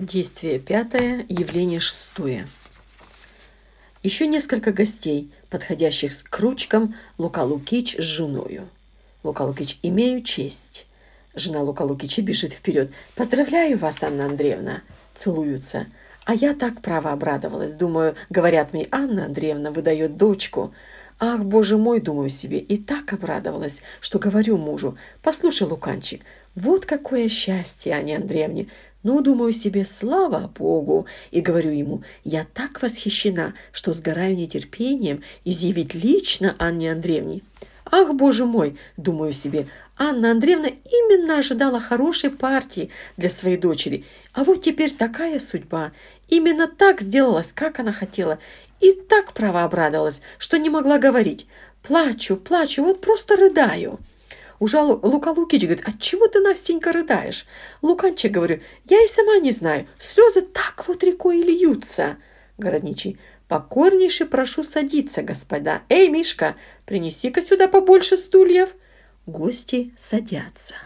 Действие пятое, явление шестое. Еще несколько гостей, подходящих к ручкам Лука Лукич с женою. Лука Лукич, имею честь. Жена Лука Лукича бежит вперед. Поздравляю вас, Анна Андреевна. Целуются. А я так право обрадовалась. Думаю, говорят мне, Анна Андреевна выдает дочку. Ах, боже мой, думаю себе, и так обрадовалась, что говорю мужу. Послушай, Луканчик, вот какое счастье, Анне Андреевне. Ну, думаю себе, слава Богу, и говорю ему, я так восхищена, что сгораю нетерпением изъявить лично Анне Андреевне. Ах, боже мой, думаю себе, Анна Андреевна именно ожидала хорошей партии для своей дочери. А вот теперь такая судьба. Именно так сделалось, как она хотела. И так право обрадовалась, что не могла говорить. Плачу, плачу, вот просто рыдаю. Уже Лука Лукич говорит, от чего ты, Настенька, рыдаешь? Луканчик, говорю, я и сама не знаю. Слезы так вот рекой льются. Городничий, покорнейше прошу садиться, господа. Эй, Мишка, принеси-ка сюда побольше стульев. Гости садятся.